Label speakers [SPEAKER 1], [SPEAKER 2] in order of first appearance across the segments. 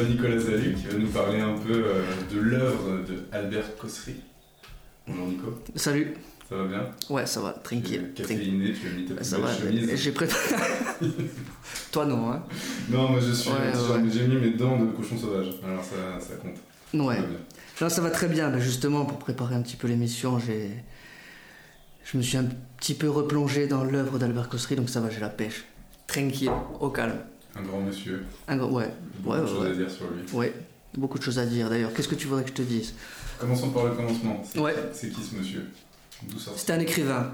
[SPEAKER 1] reçoit Nicolas Zalu qui va nous parler un peu euh, de l'œuvre de Albert Cossery. Bonjour Nico.
[SPEAKER 2] Salut.
[SPEAKER 1] Ça va bien?
[SPEAKER 2] Ouais, ça va, tranquille.
[SPEAKER 1] Caféiné, tu as mis ta
[SPEAKER 2] Ça va,
[SPEAKER 1] chemise.
[SPEAKER 2] j'ai préparé. Toi non, hein
[SPEAKER 1] Non, moi je suis.
[SPEAKER 2] Ouais,
[SPEAKER 1] j'ai-
[SPEAKER 2] ouais.
[SPEAKER 1] J'ai mis mes dents de cochon sauvage. Alors ça, ça compte.
[SPEAKER 2] Ouais.
[SPEAKER 1] Ça.
[SPEAKER 2] Non, ça va très bien. Justement, pour préparer un petit peu l'émission, j'ai. Je me suis un petit peu replongé dans l'œuvre d'Albert Cossery, donc ça va, j'ai la pêche. Tranquille, au calme.
[SPEAKER 1] Un grand monsieur.
[SPEAKER 2] Un gros- Ouais,
[SPEAKER 1] Beaucoup
[SPEAKER 2] ouais,
[SPEAKER 1] de
[SPEAKER 2] ouais,
[SPEAKER 1] choses à dire sur lui.
[SPEAKER 2] Ouais, beaucoup de choses à dire d'ailleurs. Qu'est-ce que tu voudrais que je te dise?
[SPEAKER 1] Commençons par le commencement. C'est
[SPEAKER 2] Ouais.
[SPEAKER 1] c'est qui ce monsieur?
[SPEAKER 2] C'était un écrivain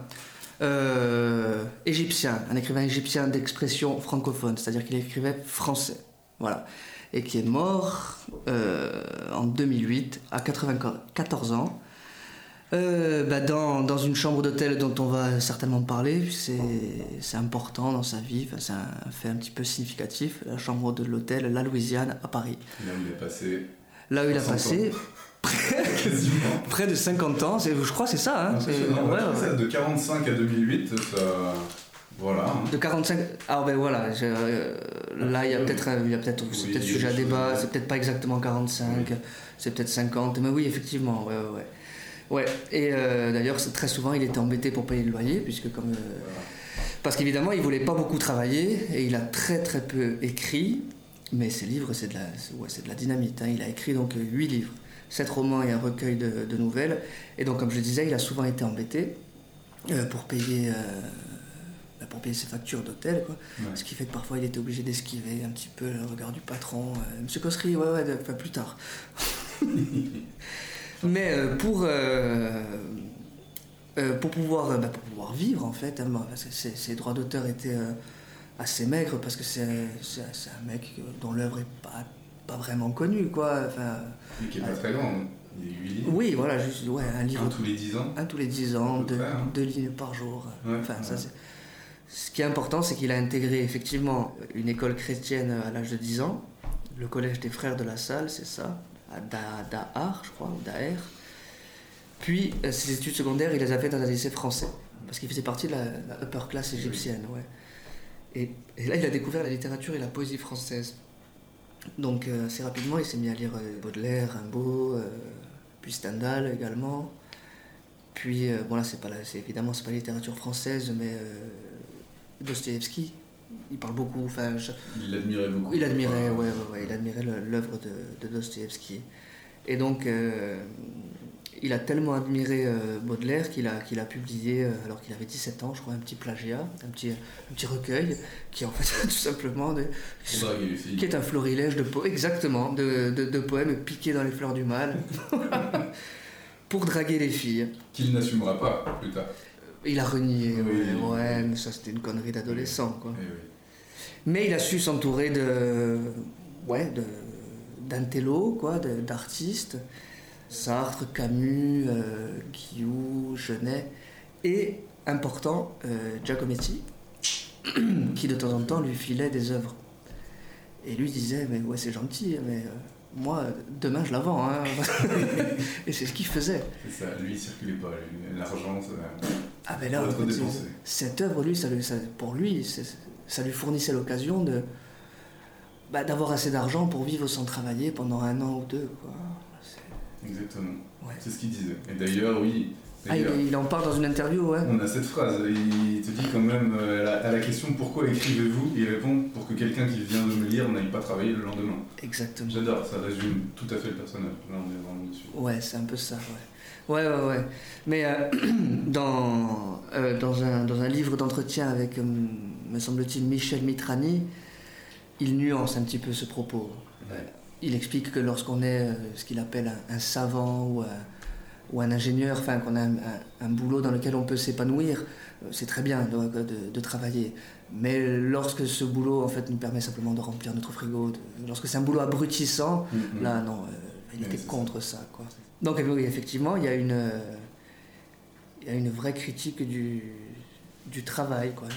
[SPEAKER 2] euh, égyptien, un écrivain égyptien d'expression francophone, c'est-à-dire qu'il écrivait français. Voilà. Et qui est mort euh, en 2008, à 94 ans, euh, bah, dans, dans une chambre d'hôtel dont on va certainement parler. C'est important dans sa vie, enfin, c'est un fait un petit peu significatif. La chambre de l'hôtel La Louisiane à Paris.
[SPEAKER 1] Là où il est passé
[SPEAKER 2] Là où il a
[SPEAKER 1] 60
[SPEAKER 2] passé près de 50 ans, je crois c'est ça. Hein,
[SPEAKER 1] Impressionnant.
[SPEAKER 2] ouais,
[SPEAKER 1] Ouais,
[SPEAKER 2] ouais.
[SPEAKER 1] De 45 à 2008, ça. Voilà.
[SPEAKER 2] De 45. Ah ben voilà, je- euh, là il y a peut-être il y a peut-être c'est
[SPEAKER 1] Oui, a
[SPEAKER 2] sujet à débat, c'est peut-être pas exactement 45, c'est peut-être 50, mais oui effectivement, ouais ouais ouais. Et euh, d'ailleurs très souvent il était embêté pour payer le loyer puisque comme euh, parce qu'évidemment il voulait pas beaucoup travailler et il a très très peu écrit, mais ses livres c'est de la ouais, de la dynamite. hein. Il a écrit donc 8 livres, 7 romans et un recueil de, de nouvelles et donc comme je le disais il a souvent été embêté euh, pour payer euh, bah, pour payer ses factures d'hôtel quoi.
[SPEAKER 1] Ouais.
[SPEAKER 2] Ce qui fait que parfois il était obligé d'esquiver un petit peu le regard du patron. Euh, Monsieur Cossery, ouais, ouais, de- enfin plus tard. Mais euh, pour, euh, euh, pour, pouvoir, bah, pour pouvoir vivre, en fait, hein, parce que ses, ses droits d'auteur étaient euh, assez maigres, parce que c'est un mec dont l'œuvre est pas, pas vraiment connue, quoi. Enfin,
[SPEAKER 1] Mais qui est pas très grand. hein. Il y a 8 livres.
[SPEAKER 2] oui, voilà, juste ouais, un livre
[SPEAKER 1] Un tous les 10 ans.
[SPEAKER 2] un tous les 10 ans, deux,
[SPEAKER 1] hein.
[SPEAKER 2] deux lignes par jour.
[SPEAKER 1] Ouais,
[SPEAKER 2] enfin,
[SPEAKER 1] ouais.
[SPEAKER 2] Ce qui est important, c'est qu'il a intégré effectivement une école chrétienne à l'âge de 10 ans, le collège des frères de la salle, c'est ça, à Da- Dahar, je crois, ou Daher. Puis euh, ses études secondaires, il les a faites dans un lycée français, parce qu'il faisait partie de la, la upper class égyptienne. Ouais. Et, et là, il a découvert la littérature et la poésie française. Donc euh, assez rapidement, il s'est mis à lire euh, Baudelaire, Rimbaud, puis Stendhal également. Puis, bon là, c'est pas la- évidemment c'est pas la littérature française, mais Dostoïevski, il parle beaucoup. Enfin, je-
[SPEAKER 1] Il l'admirait beaucoup.
[SPEAKER 2] il admirait, ouais, ouais, ouais, il admirait l'œuvre de, de Dostoïevski. Et donc, euh, il a tellement admiré euh, Baudelaire qu'il a, qu'il a publié, euh, alors qu'il avait 17 ans, je crois, un petit plagiat, un petit, un petit recueil, qui est en fait tout simplement de, qui est un florilège de poèmes, exactement, de, de- de poèmes piqués dans les fleurs du mal, pour draguer les filles.
[SPEAKER 1] Qu'il n'assumera pas plus tard.
[SPEAKER 2] Il a renié,
[SPEAKER 1] Oui.
[SPEAKER 2] ouais, ouais, mais ça c'était une connerie d'adolescent, quoi.
[SPEAKER 1] Oui.
[SPEAKER 2] Mais il a su s'entourer de. Ouais, de. d'intello, quoi, d'artistes. Sartre, Camus, euh, Guillou, Genet. Et, important, euh, Giacometti, qui de temps en temps lui filait des œuvres. Et lui disait, mais ouais, c'est gentil, mais euh, moi, demain je la vends. Hein. et c'est ce qu'il faisait.
[SPEAKER 1] C'est ça, lui il circulait pas. L'argent, ça.
[SPEAKER 2] Ah ben là, en fait,
[SPEAKER 1] dépensé.
[SPEAKER 2] cette œuvre, lui, ça, lui- ça- pour lui, ça lui fournissait l'occasion de bah, d'avoir assez d'argent pour vivre sans travailler pendant un an ou deux. Quoi.
[SPEAKER 1] Exactement.
[SPEAKER 2] Ouais.
[SPEAKER 1] C'est ce qu'il disait. Et d'ailleurs, oui.
[SPEAKER 2] Ah, il en parle dans une interview, ouais.
[SPEAKER 1] On a cette phrase, il te dit quand même euh, à la, à la question pourquoi écrivez-vous? Il répond pour que quelqu'un qui vient de me lire n'aille pas travailler le lendemain.
[SPEAKER 2] Exactement.
[SPEAKER 1] J'adore, ça résume tout à fait le personnage. Là on est vraiment dessus.
[SPEAKER 2] Ouais, c'est un peu ça, ouais. Ouais, ouais, ouais. Mais euh, dans, euh, dans, un, dans un livre d'entretien avec, euh, me semble-t-il, Michel Mitrani, il nuance un petit peu ce propos.
[SPEAKER 1] Ouais.
[SPEAKER 2] Il explique que lorsqu'on est ce qu'il appelle un, un savant ou un, ou un ingénieur, enfin qu'on a un, boulot dans lequel on peut s'épanouir, c'est très bien de, de- de travailler. Mais lorsque ce boulot en fait nous permet simplement de remplir notre frigo, de- lorsque c'est un boulot abrutissant,
[SPEAKER 1] Mhm.
[SPEAKER 2] là non, euh, il était contre ça. quoi. Donc oui, effectivement, il y a une, euh, il y a une vraie critique du, du travail, quoi,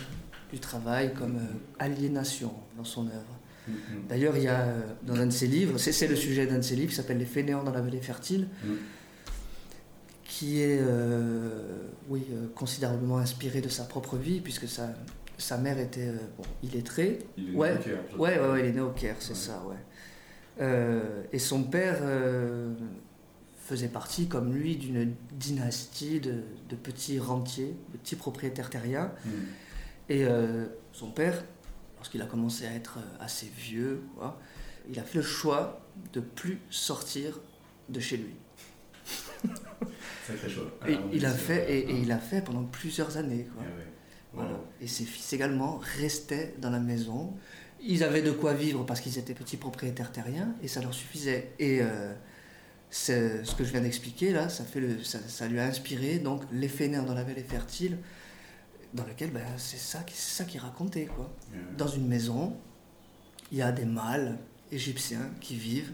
[SPEAKER 2] du travail comme euh, aliénation dans son œuvre.
[SPEAKER 1] Mhm.
[SPEAKER 2] D'ailleurs, il y a euh, dans un de ses livres, c'est le sujet d'un de ses livres qui s'appelle Les fainéants dans la vallée fertile,
[SPEAKER 1] Mhm.
[SPEAKER 2] qui est euh, oui, euh, considérablement inspiré de sa propre vie, puisque sa, sa mère était bon, illettrée.
[SPEAKER 1] Il est
[SPEAKER 2] Ouais,
[SPEAKER 1] né au Caire,
[SPEAKER 2] Ouais, ouais, ouais, il est né au Caire, c'est
[SPEAKER 1] Ouais.
[SPEAKER 2] ça, ouais. Euh, et son père euh, faisait partie, comme lui, d'une dynastie de, de petits rentiers, de petits propriétaires terriens.
[SPEAKER 1] Mm.
[SPEAKER 2] Et euh, son père, lorsqu'il a commencé à être assez vieux, quoi, il a fait le choix de plus sortir de chez lui.
[SPEAKER 1] Sacré choix.
[SPEAKER 2] Et
[SPEAKER 1] Alors,
[SPEAKER 2] il a fait, et, et il a fait pendant plusieurs années.
[SPEAKER 1] Ah.
[SPEAKER 2] Voilà.
[SPEAKER 1] Wow.
[SPEAKER 2] Et ses fils également restaient dans la maison. Ils avaient de quoi vivre parce qu'ils étaient petits propriétaires terriens et ça leur suffisait. Et euh, c'est- ce que je viens d'expliquer là, ça, fait le, ça, ça lui a inspiré donc fainéants dans la vallée fertile, dans lequel ben, c'est ça, qui- ça qu'il racontait. Quoi. Dans une maison, il y a des mâles égyptiens qui vivent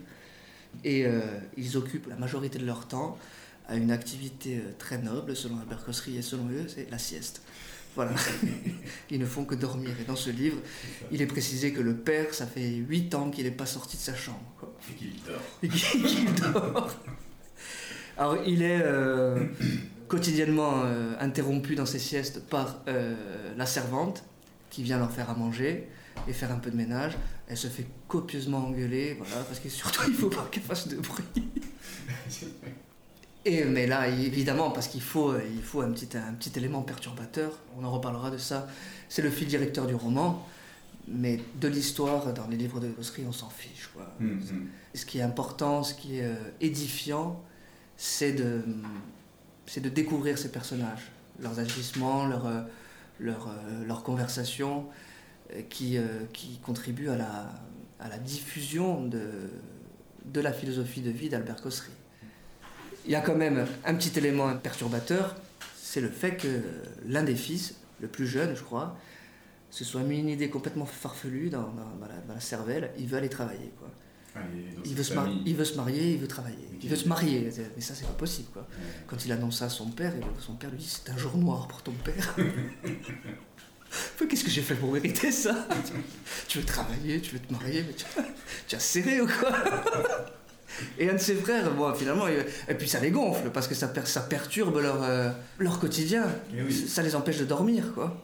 [SPEAKER 2] et euh, ils occupent la majorité de leur temps à une activité euh, très noble, selon Albert Cossery et selon eux, c'est la sieste. Voilà. Ils ne font que dormir. Et dans ce livre, il est précisé que le père, ça fait 8 ans qu'il n'est pas sorti de sa chambre. quoi.
[SPEAKER 1] Et qu'il dort.
[SPEAKER 2] Et qu'il dort. Alors, il est euh, quotidiennement euh, interrompu dans ses siestes par euh, la servante qui vient leur faire à manger et faire un peu de ménage. Elle se fait copieusement engueuler, voilà, parce que surtout, il faut pas qu'elle fasse de bruit. Et, mais là, évidemment, parce qu'il faut, euh, il faut un, petit, un petit élément perturbateur, on en reparlera de ça, c'est le fil directeur du roman, mais de l'histoire, dans les livres de Gossery, on s'en fiche. Quoi.
[SPEAKER 1] Mm, mm.
[SPEAKER 2] Ce qui est important, ce qui est euh, édifiant, c'est de, de découvrir ces personnages, leurs agissements, leurs euh, leur, conversations, qui, qui contribuent à la, à la diffusion de, de la philosophie de vie d'Albert Cossery. Il y a quand même un petit élément perturbateur, c'est le fait que l'un des fils, le plus jeune je crois, se soit mis une idée complètement farfelue dans, dans- dans la, dans la cervelle, il veut aller travailler. Quoi.
[SPEAKER 1] Ah, il
[SPEAKER 2] veut, se mar-
[SPEAKER 1] famille.
[SPEAKER 2] il veut se marier, il veut travailler. Il veut se marier, mais ça c'est pas possible. Quoi.
[SPEAKER 1] Ouais.
[SPEAKER 2] Quand il annonce ça à son père, et son père lui dit c'est un jour noir pour ton père. Qu'est-ce que j'ai fait pour mériter ça? Tu veux travailler, tu veux te marier, mais tu, tu as serré ou quoi? Et un de ses frères, bon, finalement, et puis ça les gonfle parce que ça, per- ça perturbe leur, euh, leur quotidien.
[SPEAKER 1] Oui.
[SPEAKER 2] Ça les empêche de dormir, quoi.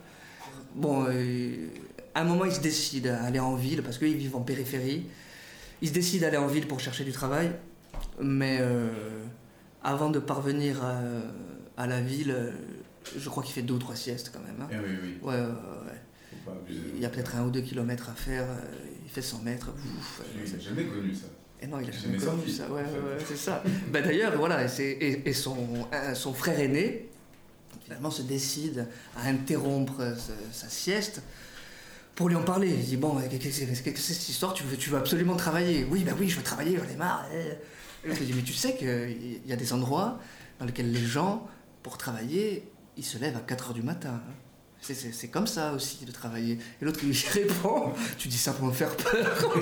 [SPEAKER 2] Bon, euh, à un moment, ils se décident à aller en ville parce qu'ils vivent en périphérie. Ils se décident à aller en ville pour chercher du travail, mais euh, avant de parvenir à, à la ville, je crois qu'il fait deux ou trois siestes quand même. hein.
[SPEAKER 1] Eh oui, oui.
[SPEAKER 2] Ouais. Il y a peut-être un ou deux kilomètres à faire, il fait 100 mètres.
[SPEAKER 1] J'ai jamais connu ça.
[SPEAKER 2] Et non, il a jamais connu ça. Ouais, ouais, ouais, c'est ça. Ben, D'ailleurs, voilà, et, c'est- et, et son, frère aîné, finalement, se décide à interrompre euh, sa sieste pour lui en parler. Il dit Bon, qu'est-ce que c'est cette histoire? Tu veux, tu veux absolument travailler? Oui, ben oui, je veux travailler, j'en ai marre. Et l'autre lui dit Mais tu sais qu'il y a des endroits dans lesquels les gens, pour travailler, ils se lèvent à 4 h du matin. C'est- comme ça aussi de travailler. Et l'autre lui répond Tu dis ça pour me faire peur.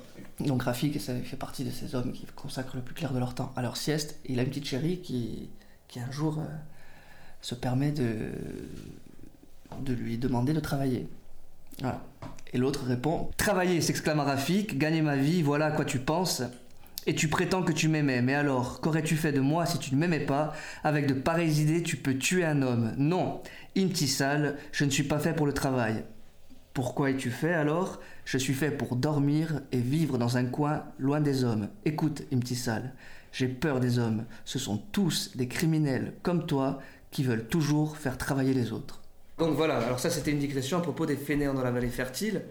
[SPEAKER 2] Donc Rafik fait partie de ces hommes qui consacrent le plus clair de leur temps à leur sieste. Et il a une petite chérie qui, qui un jour euh, se permet de, de lui demander de travailler. Et l'autre répond Travailler, s'exclama Rafik, gagner ma vie, voilà à quoi tu penses. Et tu prétends que tu m'aimais, mais alors, qu'aurais-tu fait de moi si tu ne m'aimais pas? Avec de pareilles idées, tu peux tuer un homme. Non, Imtissal, je ne suis pas fait pour le travail. Pourquoi es-tu fait alors? Je suis fait pour dormir et vivre dans un coin loin des hommes. Écoute, Imtissal, j'ai peur des hommes. Ce sont tous des criminels comme toi qui veulent toujours faire travailler les autres. Donc voilà, alors ça c'était une digression à propos des fainéants dans la vallée fertile.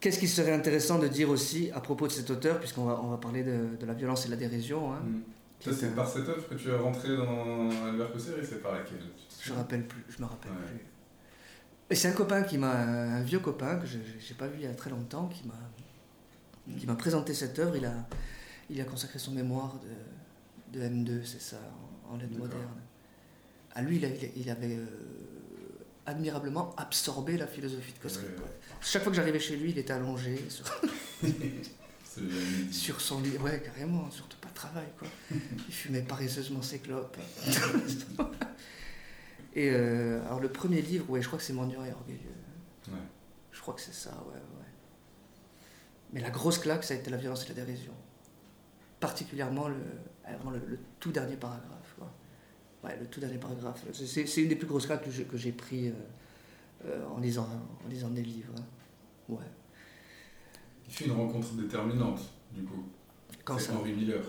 [SPEAKER 2] Qu'est-ce qui serait intéressant de dire aussi à propos de cet auteur, puisqu'on va, on va parler de, de la violence et de la dérision hein,
[SPEAKER 1] Mm. Ça, c'est par cette œuvre que tu es rentré dans Albert Cosser et c'est par laquelle
[SPEAKER 2] Je
[SPEAKER 1] souviens
[SPEAKER 2] rappelle plus, je me rappelle
[SPEAKER 1] Ouais.
[SPEAKER 2] plus. Et c'est un copain qui m'a, un vieux copain que je n'ai pas vu il y a très longtemps, qui m'a, qui m'a présenté cette œuvre. Il a, il a consacré son mémoire de, de M2, c'est ça, en, en lettres modernes. À lui, il, a- avait euh, admirablement absorbé la philosophie de.
[SPEAKER 1] Ouais,
[SPEAKER 2] quoi. Chaque fois que j'arrivais chez lui, il était allongé sur. sur son lit. Ouais, carrément, surtout pas de travail, quoi. Il fumait paresseusement ses clopes. Et euh, alors, le premier livre, ouais, je crois que c'est Mendiant et Orgueilleux.
[SPEAKER 1] Ouais.
[SPEAKER 2] Je crois que c'est ça, ouais, ouais. Mais la grosse claque, ça a été la violence et la dérision. Particulièrement le, le, le tout dernier paragraphe, quoi. Ouais, le tout dernier paragraphe. C'est- une des plus grosses claques que j'ai- que j'ai pris euh, euh, en, lisant, en lisant des livres. hein. Ouais.
[SPEAKER 1] Il fait une rencontre déterminante du coup.
[SPEAKER 2] Quand ça
[SPEAKER 1] Henry Miller.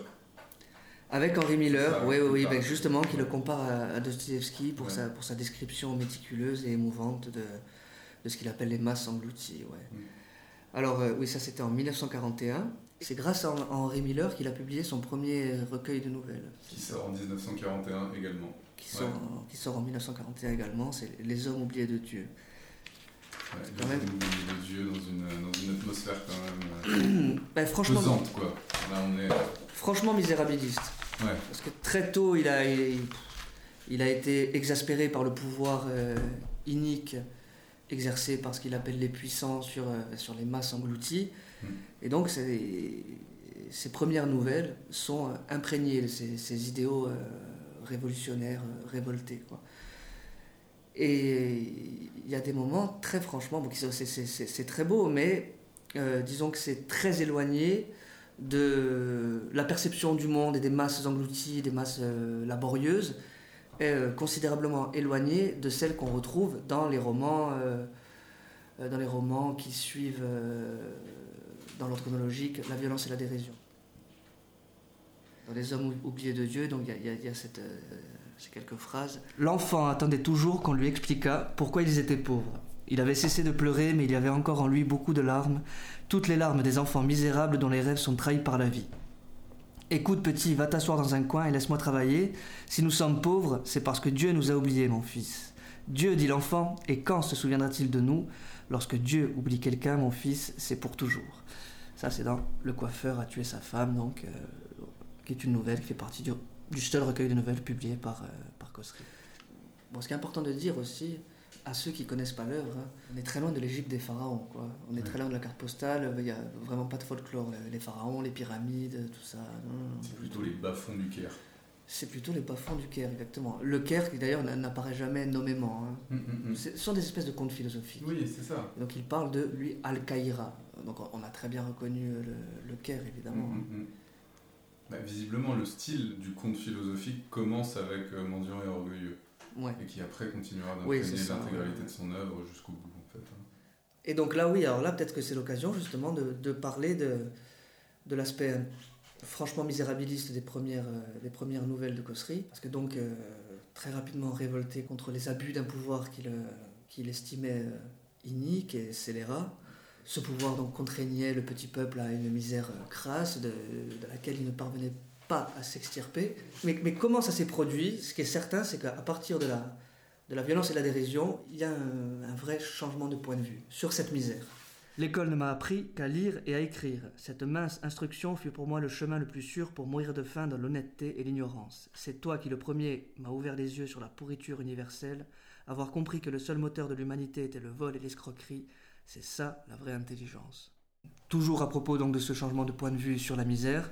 [SPEAKER 2] Avec Henri Miller, oui, oui, oui, ben justement, qui le compare à, Dostoevsky pour,
[SPEAKER 1] Ouais.
[SPEAKER 2] sa, pour sa description méticuleuse et émouvante de, de ce qu'il appelle les masses englouties. Ouais.
[SPEAKER 1] Mm.
[SPEAKER 2] Alors, euh, oui, ça c'était en 1941. C'est grâce à, Henri Miller qu'il a publié son premier recueil de nouvelles,
[SPEAKER 1] Qui sort en 1941 également.
[SPEAKER 2] qui sort, en- qui sort en 1941 également, c'est Les hommes oubliés de Dieu.
[SPEAKER 1] Ouais,
[SPEAKER 2] Quand même.
[SPEAKER 1] de Dieu dans une, dans une atmosphère quand même euh,
[SPEAKER 2] Ben, franchement,
[SPEAKER 1] pesante, quoi. Là, on est.
[SPEAKER 2] franchement misérabiliste.
[SPEAKER 1] Ouais.
[SPEAKER 2] Parce que très tôt, il a, il, il a été exaspéré par le pouvoir euh, inique exercé par ce qu'il appelle les puissants sur, euh, sur les masses englouties.
[SPEAKER 1] Mm.
[SPEAKER 2] Et donc, ses, premières nouvelles sont imprégnées de ces, ces idéaux euh, révolutionnaires, révoltés. Quoi. Et il y a des moments, très franchement, c'est- très beau, mais euh, disons que c'est très éloigné de la perception du monde et des masses englouties, des masses euh, laborieuses, euh, considérablement éloigné de celles qu'on retrouve dans les romans, dans les romans qui suivent dans l'ordre chronologique la violence et la dérision. Dans Les hommes ou- oubliés de Dieu, donc il y a- cette, L'enfant attendait toujours qu'on lui expliquât pourquoi ils étaient pauvres. Il avait cessé de pleurer, mais il y avait encore en lui beaucoup de larmes, toutes les larmes des enfants misérables dont les rêves sont trahis par la vie. Écoute petit, va t'asseoir dans un coin et laisse-moi travailler. Si nous sommes pauvres, c'est parce que Dieu nous a oubliés, mon fils. Dieu, dit l'enfant, et quand se souviendra-t-il de nous? Lorsque Dieu oublie quelqu'un, mon fils, c'est pour toujours. Ça, c'est dans Le coiffeur a tué sa femme, donc, euh, qui est une nouvelle qui fait partie du, du seul recueil de nouvelles publié par, euh, par Cossery. Bon, ce qui est important de dire aussi, à ceux qui connaissent pas l'œuvre, hein, on est très loin de l'Égypte des pharaons, quoi. On est
[SPEAKER 1] Ouais.
[SPEAKER 2] très loin de la carte postale, il n'y a vraiment pas de folklore. Les pharaons, les pyramides, tout ça.
[SPEAKER 1] C'est plutôt les bas-fonds du Caire.
[SPEAKER 2] C'est plutôt les bas-fonds du Caire, exactement. Le Caire, qui d'ailleurs n'a- n'apparaît jamais nommément. hein.
[SPEAKER 1] Hum, hum.
[SPEAKER 2] C'est- Ce sont des espèces de contes philosophiques.
[SPEAKER 1] Oui, c'est ça.
[SPEAKER 2] Donc il parle de, lui, Al-Qaïra. Donc on a très bien reconnu euh, le, le Caire, évidemment.
[SPEAKER 1] Hum. Bah, visiblement, le style du conte philosophique commence avec euh, Mendiant et Orgueilleux,
[SPEAKER 2] Ouais.
[SPEAKER 1] et qui après continuera
[SPEAKER 2] Oui,
[SPEAKER 1] d'imprégner
[SPEAKER 2] ça,
[SPEAKER 1] l'intégralité de son œuvre jusqu'au bout, en fait. hein.
[SPEAKER 2] Et donc là, oui, alors là, peut-être que c'est l'occasion justement de, de parler de, de l'aspect euh, franchement misérabiliste des premières, euh, des premières nouvelles de Cossery. Parce que donc, euh, très rapidement révolté contre les abus d'un pouvoir qu'il euh, estimait inique et scélérat. Ce pouvoir donc contraignait le petit peuple à une misère euh, crasse de, laquelle il ne parvenait pas à s'extirper. Mais, mais comment ça s'est produit? Ce qui est certain, c'est qu'à partir de la, de la violence et de la dérision, il y a un, un vrai changement de point de vue sur cette misère. L'école ne m'a appris qu'à lire et à écrire. Cette mince instruction fut pour moi le chemin le plus sûr pour mourir de faim dans l'honnêteté et l'ignorance. C'est toi qui le premier m'a ouvert les yeux sur la pourriture universelle, avoir compris que le seul moteur de l'humanité était le vol et l'escroquerie, c'est ça la vraie intelligence. Toujours à propos donc de ce changement de point de vue sur la misère,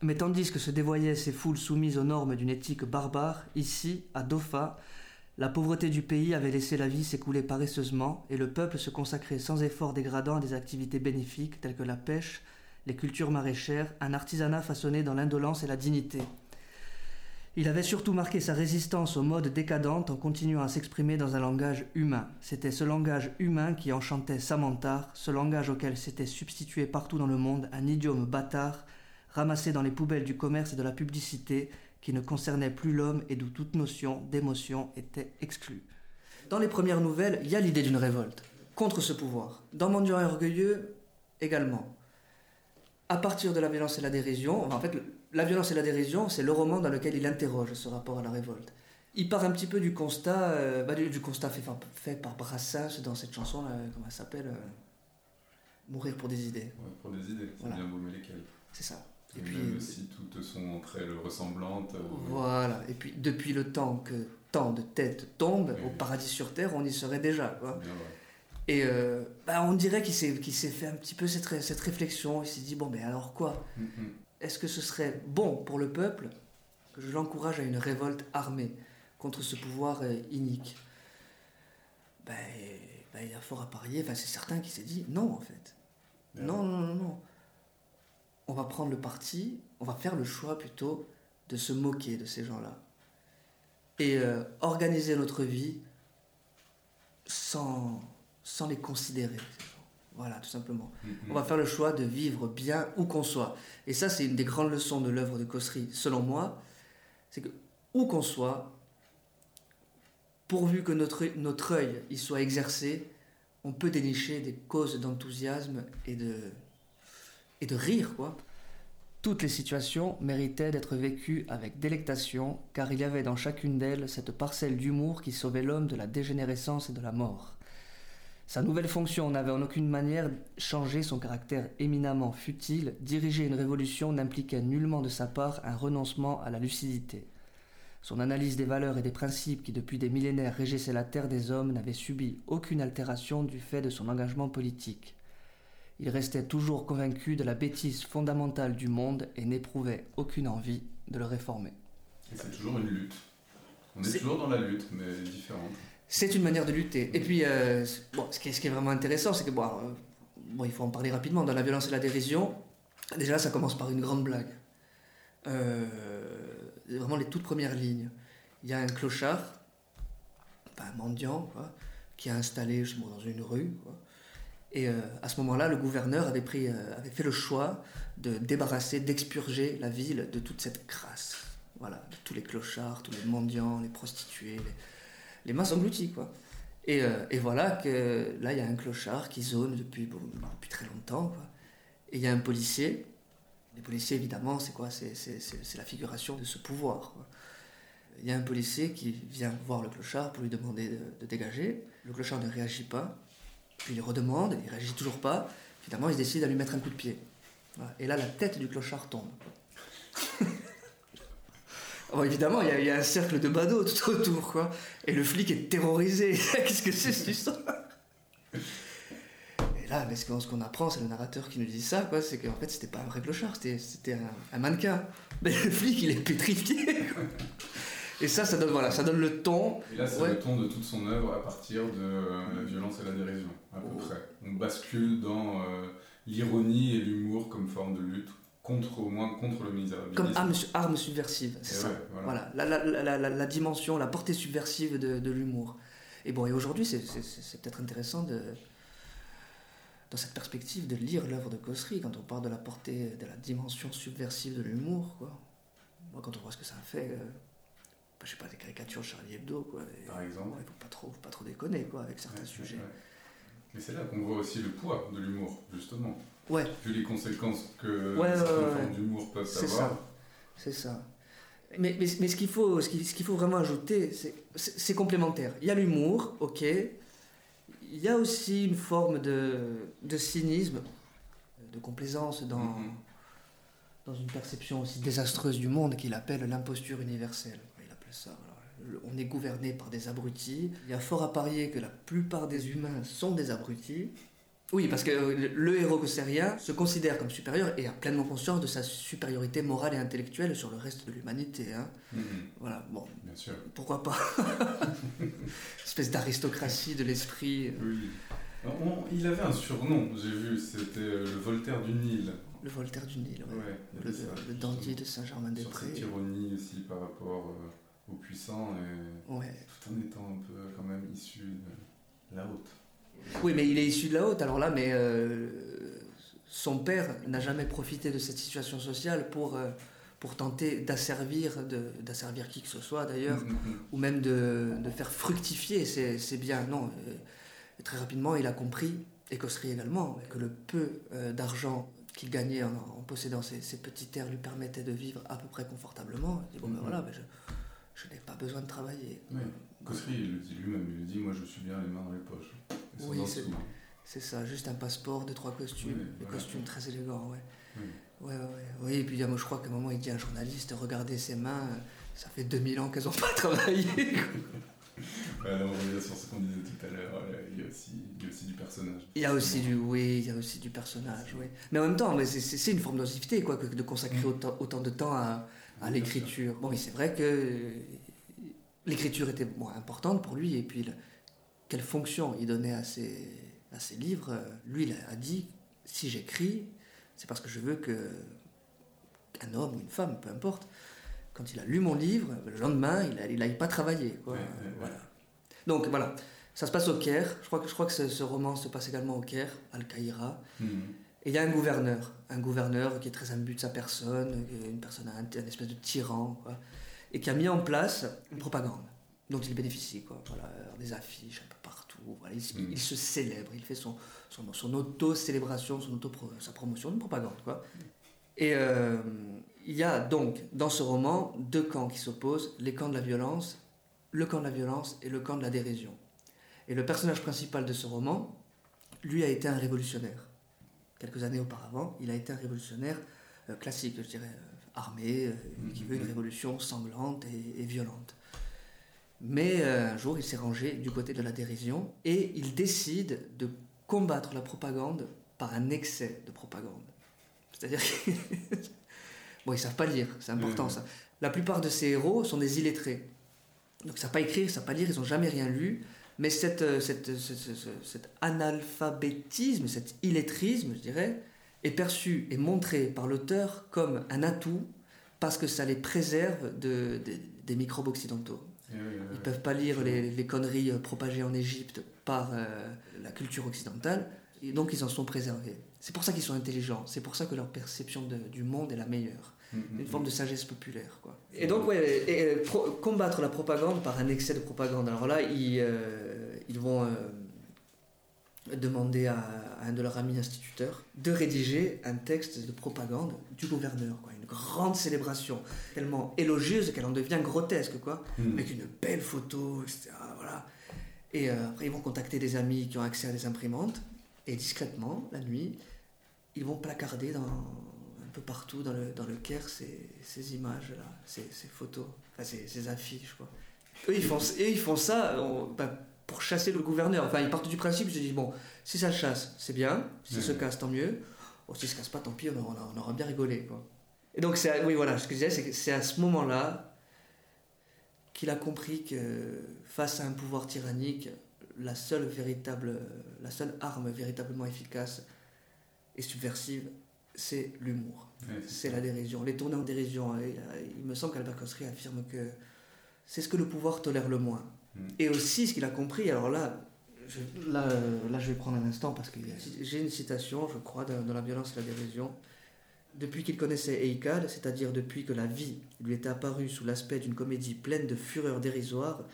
[SPEAKER 2] mais tandis que se dévoyaient ces foules soumises aux normes d'une éthique barbare, ici, à Dofa, la pauvreté du pays avait laissé la vie s'écouler paresseusement et le peuple se consacrait sans effort dégradant à des activités bénéfiques telles que la pêche, les cultures maraîchères, un artisanat façonné dans l'indolence et la dignité. Il avait surtout marqué sa résistance aux modes décadentes en continuant à s'exprimer dans un langage humain. C'était ce langage humain qui enchantait Samantha, ce langage auquel s'était substitué partout dans le monde un idiome bâtard, ramassé dans les poubelles du commerce et de la publicité, qui ne concernait plus l'homme et d'où toute notion d'émotion était exclue. Dans les premières nouvelles, il y a l'idée d'une révolte contre ce pouvoir. Dans Mendiant et Orgueilleux, également. À partir de la violence et la dérision, en fait, la violence et la dérision, c'est le roman dans lequel il interroge ce rapport à la révolte. Il part un petit peu du constat, euh, bah, du, du constat fait, par- fait par Brassens dans cette chanson, là, comment elle s'appelle euh, Mourir pour des idées.
[SPEAKER 1] Ouais, pour des idées, c'est
[SPEAKER 2] Voilà.
[SPEAKER 1] bien beau, mais lesquelles?
[SPEAKER 2] C'est ça.
[SPEAKER 1] Et,
[SPEAKER 2] Et puis-
[SPEAKER 1] même si toutes sont entre elles ressemblantes. euh,
[SPEAKER 2] Voilà, et puis depuis le temps que tant de têtes tombent,
[SPEAKER 1] Oui.
[SPEAKER 2] au paradis sur terre, on y serait déjà. Quoi.
[SPEAKER 1] bien.
[SPEAKER 2] Et euh, bah, on dirait qu'il s'est, fait un petit peu cette, ré- cette réflexion. Il s'est dit bon, ben alors quoi?
[SPEAKER 1] Hum, hum.
[SPEAKER 2] Est-ce que ce serait bon pour le peuple que je l'encourage à une révolte armée contre ce pouvoir euh, inique? Ben, ben, il y a fort à parier. Enfin, c'est certain qu'il s'est dit non, en fait.
[SPEAKER 1] Bien
[SPEAKER 2] Non, non, non, non. On va prendre le parti, on va faire le choix plutôt de se moquer de ces gens-là. Et euh, organiser notre vie sans, sans les considérer. Voilà, tout simplement.
[SPEAKER 1] Mhm.
[SPEAKER 2] On va faire le choix de vivre bien où qu'on soit. Et ça, c'est une des grandes leçons de l'œuvre de Cossery, selon moi. C'est que où qu'on soit, pourvu que notre, notre œil y soit exercé, on peut dénicher des causes d'enthousiasme et de, et de rire, quoi. Toutes les situations méritaient d'être vécues avec délectation, car il y avait dans chacune d'elles cette parcelle d'humour qui sauvait l'homme de la dégénérescence et de la mort. Sa nouvelle fonction n'avait en aucune manière changé son caractère éminemment futile, diriger une révolution n'impliquait nullement de sa part un renoncement à la lucidité. Son analyse des valeurs et des principes qui depuis des millénaires régissaient la terre des hommes n'avait subi aucune altération du fait de son engagement politique. Il restait toujours convaincu de la bêtise fondamentale du monde et n'éprouvait aucune envie de le réformer.
[SPEAKER 1] Et c'est toujours une lutte. On est,
[SPEAKER 2] C'est-
[SPEAKER 1] toujours dans la lutte, mais différente.
[SPEAKER 2] C'est une manière de lutter. Et puis, euh, bon, ce, qui est, est vraiment intéressant, c'est que, bon, euh, bon, il faut en parler rapidement. Dans la violence et la dérision, déjà, ça commence par une grande blague. Euh, vraiment les toutes premières lignes. Il y a un clochard, enfin, un mendiant, quoi, qui a installé je dans une rue. Et euh, à ce moment-là, le gouverneur avait, pris, avait fait le choix de débarrasser, d'expurger la ville de toute cette crasse. Voilà, de tous les clochards, tous les mendiants, les prostituées, les, les masses englouties, quoi. Et, euh, et voilà que là, il y a un clochard qui zone depuis, bon, depuis très longtemps, quoi. Et il y a un policier. Les policiers, évidemment, c'est quoi? C'est la figuration de ce pouvoir. Il y a un policier qui vient voir le clochard pour lui demander de, dégager. Le clochard ne réagit pas. Puis il redemande, il réagit toujours pas. Finalement, il décide à lui mettre un coup de pied. Et là, la tête du clochard tombe. Bon, évidemment, il y, a- il y a un cercle de badauds tout autour, quoi. Et le flic est terrorisé. Qu'est-ce que c'est cette histoire Et là, mais ce qu'on apprend, c'est le narrateur qui nous dit ça, quoi. C'est qu'en fait, c'était pas un vrai clochard, c'était- c'était un, un mannequin. Mais le flic, il est pétrifié. quoi. Et ça, ça donne, voilà, ça donne le ton.
[SPEAKER 1] Et là, c'est
[SPEAKER 2] Ouais.
[SPEAKER 1] le ton de toute son œuvre à partir de euh, la violence et la dérision, à peu
[SPEAKER 2] Oh.
[SPEAKER 1] près. On bascule dans euh, l'ironie et l'humour comme forme de lutte, contre, au moins contre le misérabilisme.
[SPEAKER 2] Comme arme, arme subversive, c'est ça.
[SPEAKER 1] ouais, voilà.
[SPEAKER 2] Voilà, la, la- la- la- dimension, la portée subversive de, de l'humour. Et bon, et aujourd'hui, c'est- c'est c'est peut-être intéressant de, dans cette perspective de lire l'œuvre de Cossery quand on parle de la portée, de la dimension subversive de l'humour, quoi. Moi, quand on voit ce que ça a fait, euh, bah, je sais pas, des caricatures de Charlie Hebdo, quoi. Et,
[SPEAKER 1] Par exemple.
[SPEAKER 2] ouais, faut pas trop, faut pas trop déconner, quoi, avec certains
[SPEAKER 1] Ouais,
[SPEAKER 2] sujets.
[SPEAKER 1] ouais. Mais c'est là qu'on voit aussi le poids de l'humour, justement.
[SPEAKER 2] Ouais,
[SPEAKER 1] Vu les conséquences que
[SPEAKER 2] Ouais,
[SPEAKER 1] certaines formes d'humour peuvent
[SPEAKER 2] c'est
[SPEAKER 1] avoir.
[SPEAKER 2] ça. C'est ça. Mais, mais, mais ce qu'il faut, ce qu'il ce qu'il faut vraiment ajouter, c'est- complémentaire. Il y a l'humour, ok. Il y a aussi une forme de, de cynisme, de complaisance dans,
[SPEAKER 1] Mhm.
[SPEAKER 2] dans une perception aussi désastreuse du monde qu'il appelle l'imposture universelle. Il appelle ça. voilà. On est gouverné par des abrutis. Il y a fort à parier que la plupart des humains sont des abrutis. Oui, parce que le héros cossérien se considère comme supérieur et a pleinement conscience de sa supériorité morale et intellectuelle sur le reste de l'humanité. hein.
[SPEAKER 1] Mhm,
[SPEAKER 2] Voilà, bon,
[SPEAKER 1] Bien sûr.
[SPEAKER 2] pourquoi pas? Espèce d'aristocratie de l'esprit. euh,
[SPEAKER 1] Oui. On- il avait un surnom, j'ai vu, c'était euh, le Voltaire du Nil.
[SPEAKER 2] Le Voltaire du Nil, ouais.
[SPEAKER 1] Ouais,
[SPEAKER 2] le,
[SPEAKER 1] ça,
[SPEAKER 2] le dandy de Saint-Germain-des-Prés.
[SPEAKER 1] cette ironie aussi par rapport euh, aux puissants, et
[SPEAKER 2] Ouais.
[SPEAKER 1] tout en étant un peu quand même issu de la haute.
[SPEAKER 2] Oui, mais il est issu de la haute, alors là, mais euh, son père n'a jamais profité de cette situation sociale pour, euh, pour tenter d'asservir, d'asservir qui que ce soit d'ailleurs,
[SPEAKER 1] Mhm, mhm.
[SPEAKER 2] ou même de, de faire fructifier ses, ses biens. Non, euh, très rapidement, il a compris, et Cossery également, que le peu euh, d'argent qu'il gagnait en, en possédant ces, ces petits terres lui permettait de vivre à peu près confortablement. Il dit, bon, ben voilà, ben je, je n'ai pas besoin de travailler.
[SPEAKER 1] Oui. Cossery, il le dit lui-même, il le dit, moi je suis bien les mains dans les poches.
[SPEAKER 2] Oui, c'est- ça, juste un passeport, deux, trois costumes,
[SPEAKER 1] Oui,
[SPEAKER 2] des
[SPEAKER 1] voilà.
[SPEAKER 2] costumes très élégants, ouais.
[SPEAKER 1] Oui.
[SPEAKER 2] Ouais, ouais, ouais. Oui, et puis moi je crois qu'à un moment il dit à un journaliste, regardez ses mains, euh, ça fait 2000 ans qu'elles n'ont pas travaillé.
[SPEAKER 1] Ouais, là, on revient sur ce qu'on disait tout à l'heure, euh, il y, a aussi, il y a aussi du personnage.
[SPEAKER 2] Il y a aussi du, oui, il y a aussi du personnage, oui. Mais en même temps, c'est- une forme d'oisiveté, quoi, que de consacrer
[SPEAKER 1] Mm.
[SPEAKER 2] autant, autant de temps à, à l'écriture. Bon, mais c'est vrai que euh, l'écriture était bon, importante pour lui, et puis le- quelle fonction il donnait à ses, à ses livres. euh, Lui, il a dit, si j'écris, c'est parce que je veux que qu'un homme ou une femme, peu importe, quand il a lu mon livre, le lendemain, il n'aille pas travailler. Quoi.
[SPEAKER 1] Ouais, ouais, ouais.
[SPEAKER 2] Voilà. Donc voilà, Ça se passe au Caire. Je crois que, je crois que ce, ce roman se passe également au Caire, Al-Qaïra.
[SPEAKER 1] Mhm.
[SPEAKER 2] Et il y a un gouverneur, un gouverneur qui est très imbu de sa personne, est une personne, un, un espèce de tyran, quoi, et qui a mis en place une propagande dont il bénéficie, quoi. Voilà, euh, des affiches un peu partout. Voilà, il, se-
[SPEAKER 1] Mm.
[SPEAKER 2] il se célèbre, il fait son, son, son auto-célébration, son auto sa promotion de propagande, quoi. Et euh, il y a donc dans ce roman deux camps qui s'opposent les camps de la violence, le camp de la violence et le camp de la dérision. Et le personnage principal de ce roman, lui, a été un révolutionnaire quelques années auparavant, il a été un révolutionnaire euh, classique, je dirais, euh, armé, euh, qui veut une révolution sanglante et, et violente. Mais euh, un jour, il s'est rangé du côté de la dérision et il décide de combattre la propagande par un excès de propagande. C'est-à-dire que... bon, ils savent pas lire, c'est important
[SPEAKER 1] Ouais.
[SPEAKER 2] ça. La plupart de ces héros sont des illettrés. Donc, ils savent pas écrire, ils savent pas lire, ils ont jamais rien lu. Mais cette, euh, cette, ce- ce- ce- cet analphabétisme, cet illettrisme, je dirais, est perçu et montré par l'auteur comme un atout parce que ça les préserve de, de- des microbes occidentaux.
[SPEAKER 1] Oui, oui,
[SPEAKER 2] Ils
[SPEAKER 1] oui.
[SPEAKER 2] peuvent pas lire les, les conneries euh, propagées en Égypte par euh, la culture occidentale, et donc ils en sont préservés. C'est pour ça qu'ils sont intelligents, c'est pour ça que leur perception de- du monde est la meilleure.
[SPEAKER 1] Mhm.
[SPEAKER 2] Une forme de sagesse populaire. Quoi. Et donc, ouais, et, pro- combattre la propagande par un excès de propagande. Alors là, ils, euh, ils vont euh, demander à, à un de leurs amis instituteurs de rédiger un texte de propagande du gouverneur. Quoi. Une grande célébration, tellement élogieuse qu'elle en devient grotesque. Quoi
[SPEAKER 1] Mhm.
[SPEAKER 2] avec une belle photo, etc. Voilà. Et euh, après, ils vont contacter des amis qui ont accès à des imprimantes, et discrètement, la nuit, ils vont placarder dans, un peu partout dans le, dans le Caire ces, ces images-là, ces, ces photos, enfin ces, ces affiches. Quoi. Eux, ils font, eux, ils font ça on- ben, pour chasser le gouverneur. Enfin, ils partent du principe, se disent, bon, si ça le chasse, c'est bien, si
[SPEAKER 1] Ouais.
[SPEAKER 2] se casse, tant mieux. Bon, si se casse pas, tant pis, on aura, on aura bien rigolé. Quoi. Et donc, à- oui, voilà, ce que je disais, c'est à ce moment-là qu'il a compris que face à un pouvoir tyrannique, la seule véritable, la seule arme véritablement efficace et subversive, c'est l'humour,
[SPEAKER 1] Ouais,
[SPEAKER 2] c'est la dérision, les tournées en dérision. Et, euh, il me semble qu'Albert Cossery affirme que c'est ce que le pouvoir tolère le moins. Et aussi ce qu'il a compris, alors là, je, là, là je vais prendre un instant parce que j'ai une citation, je crois, dans, dans La violence et la dérision. Depuis qu'il connaissait Eikal, c'est-à-dire depuis que la vie lui était apparue sous l'aspect d'une comédie pleine de fureur dérisoire,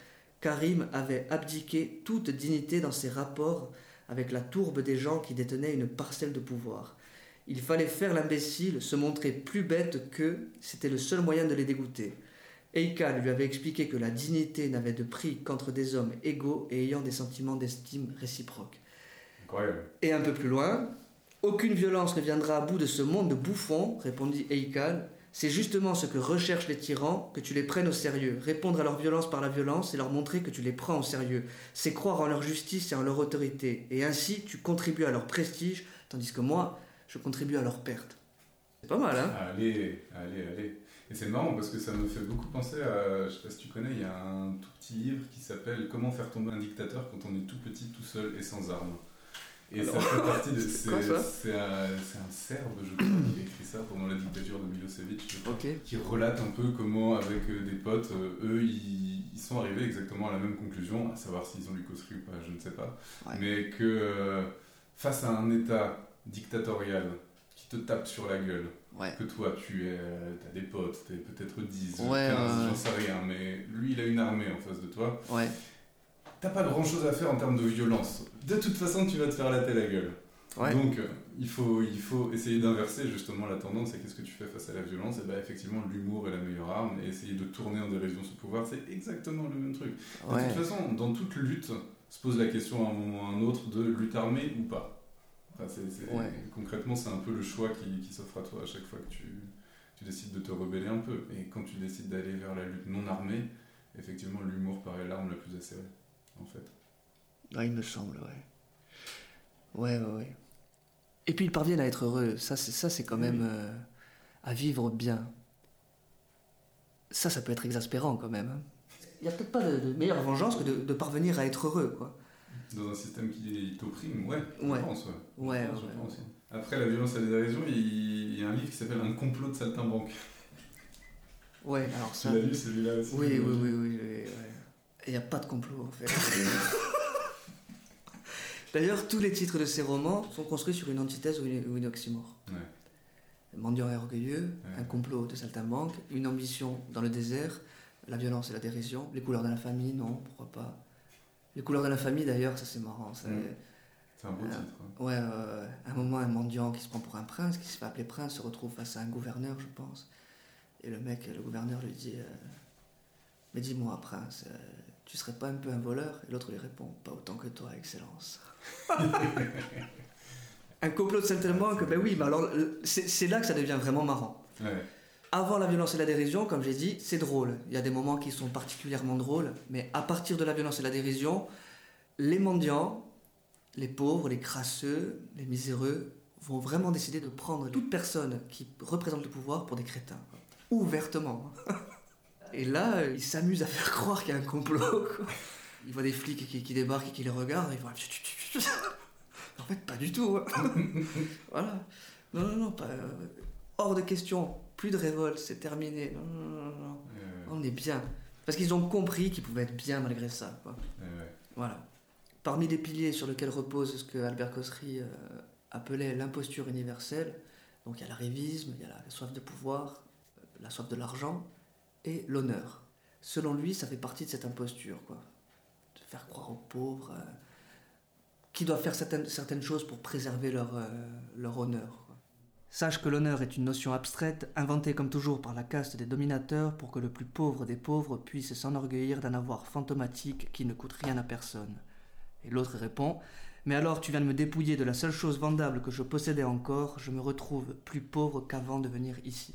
[SPEAKER 2] Karim avait abdiqué toute dignité dans ses rapports avec la tourbe des gens qui détenaient une parcelle de pouvoir. Il fallait faire l'imbécile, se montrer plus bête qu'eux, c'était le seul moyen de les dégoûter. Eikal lui avait expliqué que la dignité n'avait de prix qu'entre des hommes égaux et ayant des sentiments d'estime réciproques.
[SPEAKER 1] Incroyable.
[SPEAKER 2] Et un peu plus loin, aucune violence ne viendra à bout de ce monde de bouffons, répondit Eikal. C'est justement ce que recherchent les tyrans, que tu les prennes au sérieux. Répondre à leur violence par la violence et leur montrer que tu les prends au sérieux. C'est croire en leur justice et en leur autorité. Et ainsi, tu contribues à leur prestige, tandis que moi, je contribue à leur perte. C'est pas mal, hein?
[SPEAKER 1] Allez, allez, allez. Et c'est marrant parce que ça me fait beaucoup penser à, je sais pas si tu connais, il y a un tout petit livre qui s'appelle Comment faire tomber un dictateur quand on est tout petit, tout seul et sans armes. Et ça fait partie de.
[SPEAKER 2] c'est
[SPEAKER 1] un, Serbe, je crois, qui a écrit ça pendant la dictature de Milosevic, crois, qui relate un peu comment, avec euh, des potes, euh, eux, ils, ils sont arrivés exactement à la même conclusion, à savoir s'ils ont lu Kosri ou pas, je ne sais pas,
[SPEAKER 2] Ouais.
[SPEAKER 1] mais que euh, face à un État dictatorial qui te tape sur la gueule,
[SPEAKER 2] Ouais.
[SPEAKER 1] que toi tu es, euh, t'as des potes, t'es peut-être 10,
[SPEAKER 2] Ouais,
[SPEAKER 1] 15,
[SPEAKER 2] ouais, ouais.
[SPEAKER 1] j'en sais rien, mais lui il a une armée en face de toi,
[SPEAKER 2] Ouais.
[SPEAKER 1] t'as pas grand chose à faire en termes de violence. De toute façon, tu vas te faire latter la gueule.
[SPEAKER 2] Ouais.
[SPEAKER 1] Donc, euh, il, faut, il faut essayer d'inverser justement la tendance et qu'est-ce que tu fais face à la violence? Et bah, effectivement, l'humour est la meilleure arme et essayer de tourner en dérision ce pouvoir, c'est exactement le même truc. De toute façon, dans toute lutte, se pose la question à un moment ou à un autre de lutte armée ou pas. Enfin,
[SPEAKER 2] Ouais.
[SPEAKER 1] Concrètement, c'est un peu le choix qui, qui s'offre à toi à chaque fois que tu, tu décides de te rebeller un peu. Et quand tu décides d'aller vers la lutte non armée, effectivement, l'humour paraît l'arme la plus acérée, en fait.
[SPEAKER 2] Ouais, il me semble, ouais. Ouais, ouais, ouais. Et puis ils parviennent à être heureux. Ça, c'est, ça, c'est quand
[SPEAKER 1] Oui.
[SPEAKER 2] même euh, à vivre bien. Ça, ça peut être exaspérant quand même. hein. Il n'y a peut-être pas de, de meilleure vengeance que de, de parvenir à être heureux, quoi.
[SPEAKER 1] Dans un système qui t'opprime, ouais,
[SPEAKER 2] Ouais.
[SPEAKER 1] je pense, ouais. Je
[SPEAKER 2] Ouais,
[SPEAKER 1] pense,
[SPEAKER 2] ouais,
[SPEAKER 1] je pense. Après la violence et la dérision, il y a un livre qui s'appelle Un complot de saltimbanque.
[SPEAKER 2] Ouais, alors ça.
[SPEAKER 1] Tu l'as lu celui-là aussi?
[SPEAKER 2] Oui, oui, oui, oui. Il n'y a pas de complot, en fait. D'ailleurs, tous les titres de ces romans sont construits sur une antithèse ou une, ou une oxymore.
[SPEAKER 1] Ouais.
[SPEAKER 2] Mendiant et orgueilleux,
[SPEAKER 1] Ouais.
[SPEAKER 2] un complot de saltimbanque, une ambition dans le désert, la violence et la dérision, les couleurs de la famille, non, pourquoi pas. Les couleurs de la famille, d'ailleurs, ça c'est marrant.
[SPEAKER 1] C'est un beau
[SPEAKER 2] Ah.
[SPEAKER 1] titre. hein.
[SPEAKER 2] Ouais, euh, à un moment, un mendiant qui se prend pour un prince, qui se fait appeler prince, se retrouve face à un gouverneur, je pense. Et le mec, le gouverneur lui dit euh, Mais dis-moi, prince, euh, tu serais pas un peu un voleur? Et l'autre lui répond Pas autant que toi, excellence. un complot de saltimbanque, ben oui, mais alors euh, c'est c'est là que ça devient vraiment marrant.
[SPEAKER 1] Ouais.
[SPEAKER 2] Avant la violence et la dérision, comme j'ai dit, c'est drôle. Il y a des moments qui sont particulièrement drôles, mais à partir de la violence et la dérision, les mendiants, les pauvres, les crasseux, les miséreux vont vraiment décider de prendre toute personne qui représente le pouvoir pour des crétins. Ouvertement. Et là, ils s'amusent à faire croire qu'il y a un complot. Ils voient des flics qui, débarquent et qui les regardent, ils vont... En fait, pas du tout. hein. voilà. Non, non, non, pas, euh, hors de question. Plus de révolte, c'est terminé. Non, non, non, On est bien. Parce qu'ils ont compris qu'ils pouvaient être bien malgré ça. Quoi. Voilà. Parmi les piliers sur lesquels repose ce que Albert Cossery euh, appelait l'imposture universelle, donc il y a l'arrivisme, il y a la soif de pouvoir, euh, la soif de l'argent et l'honneur. Selon lui, ça fait partie de cette imposture, quoi. De faire croire aux pauvres euh, qui doivent faire certaines, certaines choses pour préserver leur, euh, leur honneur. Sache que l'honneur est une notion abstraite, inventée comme toujours par la caste des dominateurs pour que le plus pauvre des pauvres puisse s'enorgueillir d'un avoir fantomatique qui ne coûte rien à personne. Et l'autre répond Mais alors tu viens de me dépouiller de la seule chose vendable que je possédais encore, je me retrouve plus pauvre qu'avant de venir ici.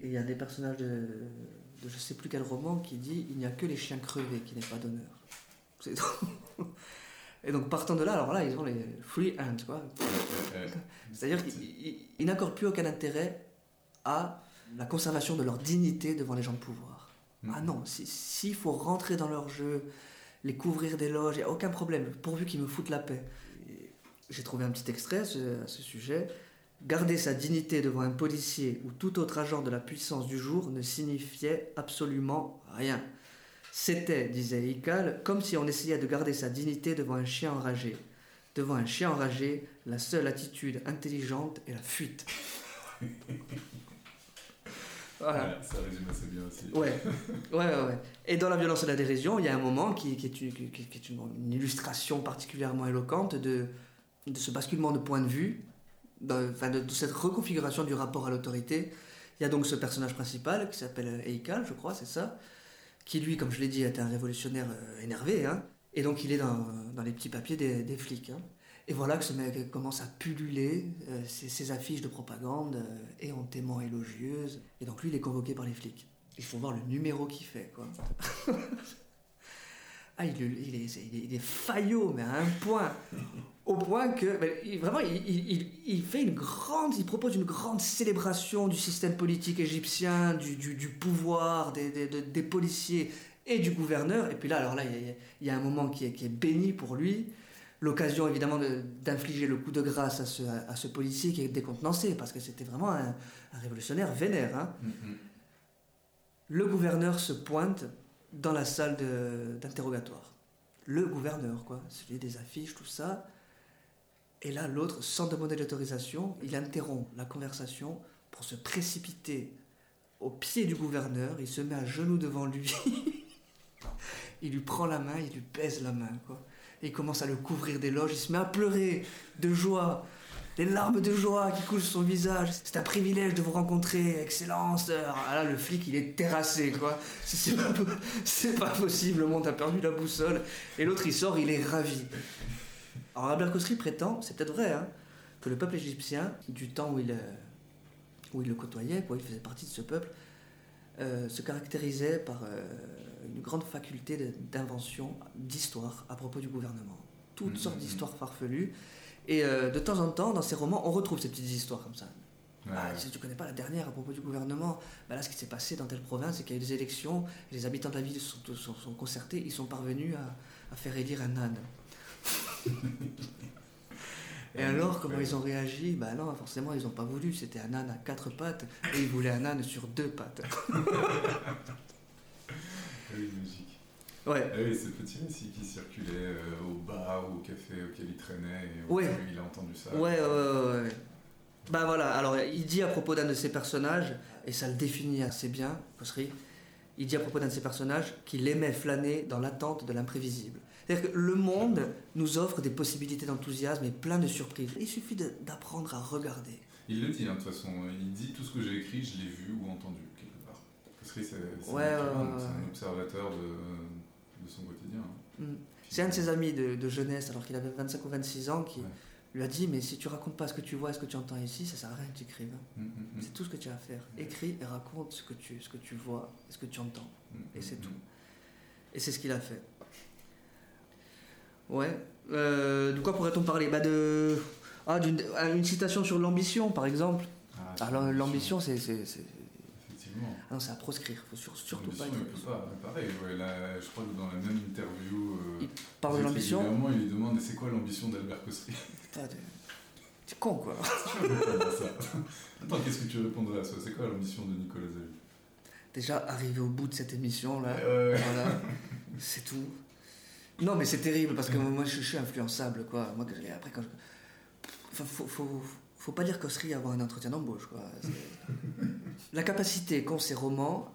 [SPEAKER 2] Et il y a des personnages de, de je sais plus quel roman qui dit Il n'y a que les chiens crevés qui n'aient pas d'honneur. C'est Et donc partant de là, alors là, ils ont les free hands, quoi. C'est-à-dire qu'ils ils- ils n'accordent plus aucun intérêt à la conservation de leur dignité devant les gens de pouvoir.
[SPEAKER 1] Mm.
[SPEAKER 2] Ah non, si- s'il faut rentrer dans leur jeu, les couvrir des loges, il n'y a aucun problème, pourvu qu'ils me foutent la paix. J'ai trouvé un petit extrait à ce, à ce sujet. Garder sa dignité devant un policier ou tout autre agent de la puissance du jour ne signifiait absolument rien. C'était, disait Ical, comme si on essayait de garder sa dignité devant un chien enragé. Devant un chien enragé, la seule attitude intelligente est la fuite. voilà.
[SPEAKER 1] Voilà, ça résume assez bien aussi.
[SPEAKER 2] Ouais, ouais, ouais, ouais. Et dans la violence et la dérision, il y a un moment qui, qui est, une, qui- qui est une, une illustration particulièrement éloquente de, de ce basculement de point de vue, de, enfin de, de cette reconfiguration du rapport à l'autorité. Il y a donc ce personnage principal qui s'appelle Eikal, je crois, c'est ça, qui lui, comme je l'ai dit, est un révolutionnaire euh, énervé, hein, et donc il est dans, les petits papiers des, flics. hein. Et voilà que ce mec commence à pulluler euh, ses, affiches de propagande euh, éhontément élogieuses. Et donc lui, il est convoqué par les flics. Il faut voir le numéro qu'il fait, quoi. ah, il, il est, il, est, il est faillot, mais à un point. Au point que, ben, vraiment, il, fait une grande, il propose une grande célébration du système politique égyptien, du, du- du pouvoir, des, des- de- des policiers et du gouverneur. Et puis là, alors là, il y a, il y a un moment qui est, qui est béni pour lui. L'occasion, évidemment, de- d'infliger le coup de grâce à ce, à ce policier qui est décontenancé, parce que c'était vraiment un, un révolutionnaire vénère. Hein.
[SPEAKER 1] Mm, mm.
[SPEAKER 2] Le gouverneur se pointe dans la salle d'interrogatoire. Le gouverneur, quoi. Celui des affiches, tout ça. Et là, l'autre, sans demander d'autorisation, il interrompt la conversation pour se précipiter au pied du gouverneur. Il se met à genoux devant lui. il lui prend la main, il lui baise la main, quoi. Et il commence à le couvrir d'éloges. Il se met à pleurer de joie. Des larmes de joie qui coulent sur son visage. C'est un privilège de vous rencontrer, Excellence. Ah là, le flic, il est terrassé, quoi. C'est- pas, possible, le monde a perdu la boussole. Et l'autre, il sort, il est ravi. Alors, Cossery prétend, c'est peut-être vrai, hein, que le peuple égyptien, du temps où il, euh, où il le côtoyait, quoi, il faisait partie de ce peuple, euh, se caractérisait par euh, une grande faculté d'invention, d'histoire à propos du gouvernement. Toutes
[SPEAKER 1] Mhm.
[SPEAKER 2] sortes d'histoires farfelues. Et euh, de temps en temps, dans ses romans, on retrouve ces petites histoires comme ça.
[SPEAKER 1] Ouais,
[SPEAKER 2] Ah, si tu connais pas la dernière à propos du gouvernement, bah là, ce qui s'est passé dans telle province, c'est qu'il y a eu des élections, les habitants de la ville sont, sont- sont concertés, ils sont parvenus à, à faire élire un âne. Et alors, comment ils ont réagi? Bah non, forcément, ils n'ont pas voulu. C'était un âne à quatre pattes, et ils voulaient un âne sur deux pattes.
[SPEAKER 1] Oui, logique.
[SPEAKER 2] Ouais.
[SPEAKER 1] Ah oui, ces petits récits qui circulaient euh, au bar ou au café auquel il traînait et
[SPEAKER 2] Ouais.
[SPEAKER 1] il a entendu ça.
[SPEAKER 2] Ouais, ouais, ouais, ouais. Bah voilà, alors il dit à propos d'un de ses personnages, et ça le définit assez bien, Cossery, il dit à propos d'un de ses personnages qu'il aimait flâner dans l'attente de l'imprévisible. C'est-à-dire que le monde nous offre des possibilités d'enthousiasme et plein de surprises. Il suffit d'apprendre à regarder.
[SPEAKER 1] Il le dit, hein, de toute façon. Il dit tout ce que j'ai écrit, je l'ai vu ou entendu, quelque part. Que c'est
[SPEAKER 2] Ouais, ouais.
[SPEAKER 1] un observateur de, de son quotidien. hein.
[SPEAKER 2] Mm. C'est un de ses amis de, de jeunesse, alors qu'il avait 25 ou 26 ans, qui
[SPEAKER 1] Ouais.
[SPEAKER 2] lui a dit Mais si tu racontes pas ce que tu vois et ce que tu entends ici, ça sert à rien que tu écrives.
[SPEAKER 1] Mm, mm.
[SPEAKER 2] C'est tout ce que tu as à faire. Écris et raconte ce que tu, ce que tu vois et ce que tu entends. Et c'est tout. Et c'est ce qu'il a fait. Ouais. Euh, de quoi pourrait-on parler? Bah de... Ah, d'une ah, une citation sur l'ambition, par exemple.
[SPEAKER 1] Ah,
[SPEAKER 2] Alors, l'ambition, c'est. c'est- c'est-
[SPEAKER 1] Effectivement.
[SPEAKER 2] Ah non, c'est à proscrire. faut sur- surtout pas.
[SPEAKER 1] Pas. Pareil, ouais, là, je crois que dans la même interview. euh,
[SPEAKER 2] Il parle de l'ambition.
[SPEAKER 1] il lui demande c'est quoi l'ambition d'Albert Cossery
[SPEAKER 2] Putain, t'es- T'es con, quoi.
[SPEAKER 1] Tu. Attends, qu'est-ce que tu répondrais à ça? C'est quoi l'ambition de Nicolas Zavi
[SPEAKER 2] Déjà, arrivé au bout de cette émission, là. Voilà, c'est tout. Non, mais c'est terrible parce que moi, je, je suis influençable, quoi. Moi, après, quand je. Enfin, faut, faut, faut pas dire qu'Ossery avoir un entretien d'embauche, La capacité qu'ont ces romans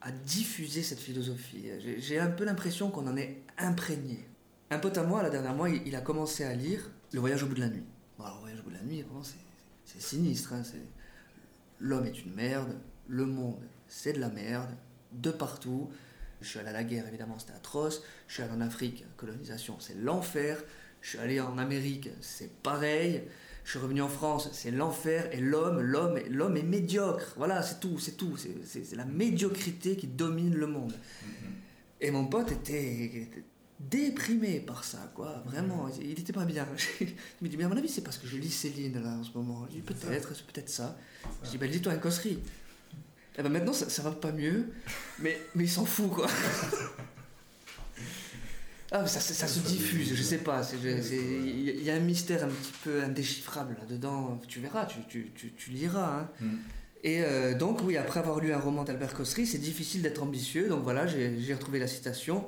[SPEAKER 2] à diffuser cette philosophie. J'ai- un peu l'impression qu'on en est imprégné. Un pote à moi, la dernière mois, il, a commencé à lire Le voyage au bout de la nuit. Alors, le voyage au bout de la nuit, vraiment, c'est sinistre. hein, L'homme est une merde, le monde, c'est de la merde, de partout. Je suis allé à la guerre, évidemment, c'était atroce. Je suis allé en Afrique, colonisation, c'est l'enfer. Je suis allé en Amérique, c'est pareil. Je suis revenu en France, c'est l'enfer. Et l'homme, l'homme, est- l'homme est médiocre. Voilà, c'est tout, c'est tout. C'est- la médiocrité qui domine le monde. Et mon pote était, était déprimé par ça, quoi. Vraiment, il il était pas bien. Je me dis, mais à mon avis, c'est parce que je lis Céline, là, en ce moment. Je dis, peut-être, c'est peut-être ça. Je dis, bah, lis-toi un cosserie. Et ben maintenant, ça, ça va pas mieux, mais, mais il s'en fout, quoi. Ah, ça, ça, ça se diffuse, je sais pas. Il y, a- un mystère un petit peu indéchiffrable là-dedans. Tu verras, tu, tu, tu, tu liras. hein.
[SPEAKER 1] Mm.
[SPEAKER 2] Et euh, donc, oui, après avoir lu un roman d'Albert Cossery, c'est difficile d'être ambitieux. Donc voilà, j'ai retrouvé la citation.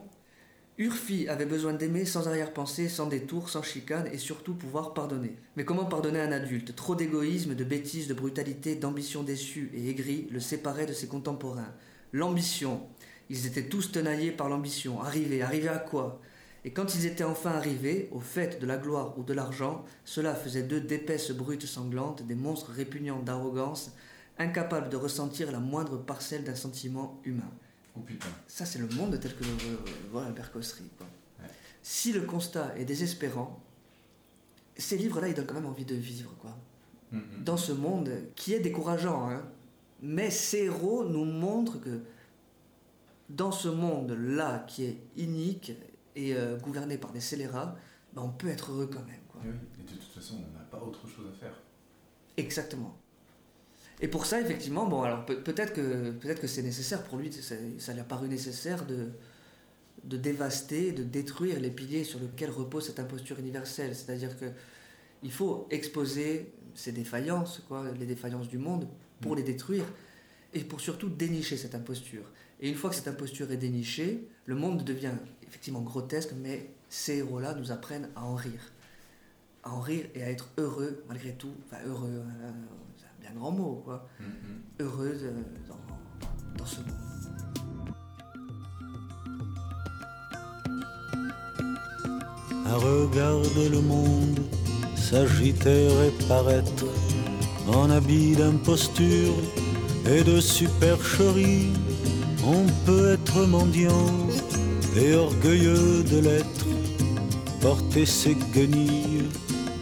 [SPEAKER 2] Urfi avait besoin d'aimer sans arrière-pensée, sans détour, sans chicane et surtout pouvoir pardonner. Mais comment pardonner à un adulte? Trop d'égoïsme, de bêtises, de brutalité, d'ambition déçue et aigrie le séparaient de ses contemporains. L'ambition. Ils étaient tous tenaillés par l'ambition. Arriver, arriver à quoi? Et quand ils étaient enfin arrivés, au fait de la gloire ou de l'argent, cela faisait d'eux d'épaisses brutes sanglantes, des monstres répugnants d'arrogance, incapables de ressentir la moindre parcelle d'un sentiment humain.
[SPEAKER 1] Oh putain.
[SPEAKER 2] Ça, c'est le monde tel que le voit Albert Cossery.
[SPEAKER 1] Ouais.
[SPEAKER 2] Si le constat est désespérant, ces livres-là, ils donnent quand même envie de vivre, quoi.
[SPEAKER 1] Mm, mm.
[SPEAKER 2] Dans ce monde qui est décourageant, hein. Mais ces héros nous montrent que dans ce monde-là, qui est inique et euh, gouverné par des scélérats, ben, on peut être heureux quand même, quoi.
[SPEAKER 1] Et oui. Et de toute façon, on n'a pas autre chose à faire.
[SPEAKER 2] Exactement. Et pour ça, effectivement, bon, alors peut- peut-être que, peut que c'est nécessaire pour lui, ça, ça lui a paru nécessaire de, de dévaster, de détruire les piliers sur lesquels repose cette imposture universelle. C'est-à-dire que il faut exposer ces défaillances, quoi, les défaillances du monde, pour
[SPEAKER 1] Mm.
[SPEAKER 2] les détruire et pour surtout dénicher cette imposture. Et une fois que cette imposture est dénichée, le monde devient effectivement grotesque, mais ces héros-là nous apprennent à en rire. À en rire et à être heureux malgré tout. Enfin, heureux, euh, c'est un bien grand mot, quoi.
[SPEAKER 1] Mm, mm.
[SPEAKER 2] Heureux euh, dans, dans ce monde.
[SPEAKER 3] à regarder le monde s'agiter et paraître en habit d'imposture et de supercherie. On peut être mendiant et orgueilleux de l'être, porter ses guenilles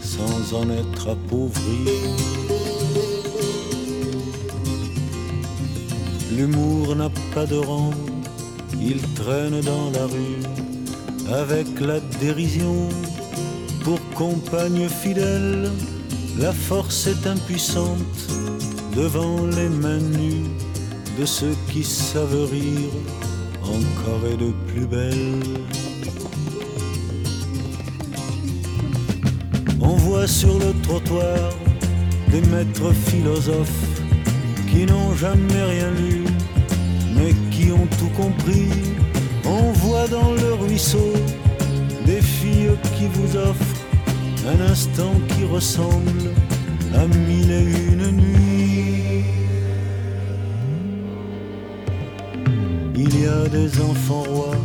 [SPEAKER 3] sans en être appauvri. L'humour n'a pas de rang, il traîne dans la rue avec la dérision pour compagne fidèle. La force est impuissante devant les mains nues de ceux qui savent rire encore et de plus belle. On voit sur le trottoir des maîtres philosophes qui n'ont jamais rien lu, mais qui ont tout compris. On voit dans le ruisseau des filles qui vous offrent un instant qui ressemble à mille et une nuits. Il y a des enfants rois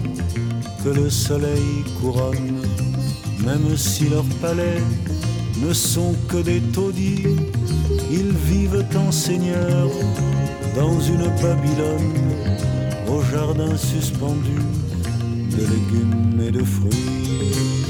[SPEAKER 3] que le soleil couronne, même si leurs palais ne sont que des taudis, ils vivent en seigneurs dans une Babylone, au jardin suspendu de légumes et de fruits.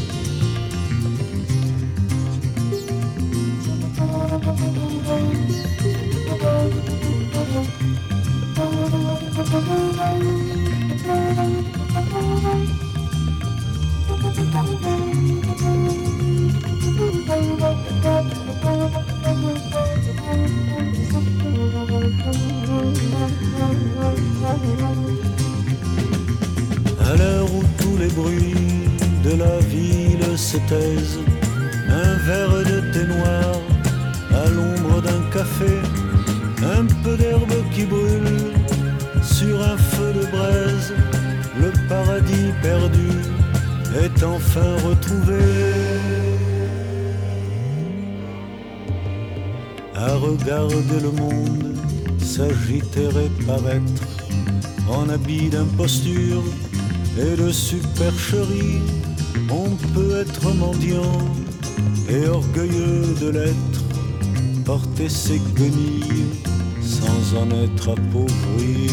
[SPEAKER 3] À l'heure où tous les bruits de la ville se taisent, un verre de thé noir à l'ombre d'un café, un peu d'herbe qui brûle le paradis perdu est enfin retrouvé. À regarder le monde s'agiter et paraître en habit d'imposture et de supercherie, on peut être mendiant et orgueilleux de l'être, porter ses guenilles sans en être appauvri.